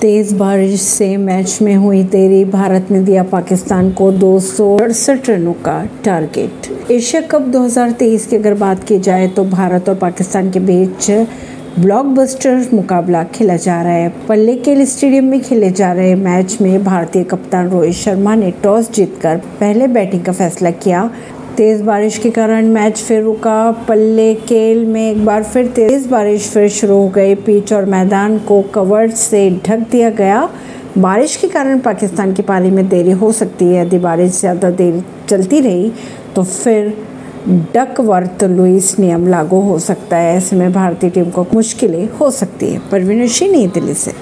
तेज बारिश से मैच में हुई देरी, भारत ने दिया पाकिस्तान को दो सौ अड़सठ रनों का टारगेट। एशिया कप 2023 की अगर बात की जाए तो भारत और पाकिस्तान के बीच ब्लॉकबस्टर मुकाबला खेला जा रहा है। पल्ले के स्टेडियम में खेले जा रहे मैच में भारतीय कप्तान रोहित शर्मा ने टॉस जीतकर पहले बैटिंग का फैसला किया। तेज बारिश के कारण मैच फिर रुका। पल्ले केल में एक बार फिर तेज बारिश फिर शुरू हो गई। पिच और मैदान को कवर से ढक दिया गया। बारिश के कारण पाकिस्तान की पारी में देरी हो सकती है। यदि बारिश ज़्यादा देर चलती रही तो फिर डकवर्थ लुइस नियम लागू हो सकता है। ऐसे में भारतीय टीम को मुश्किलें हो सकती है। परवीन सिंह, नई दिल्ली से।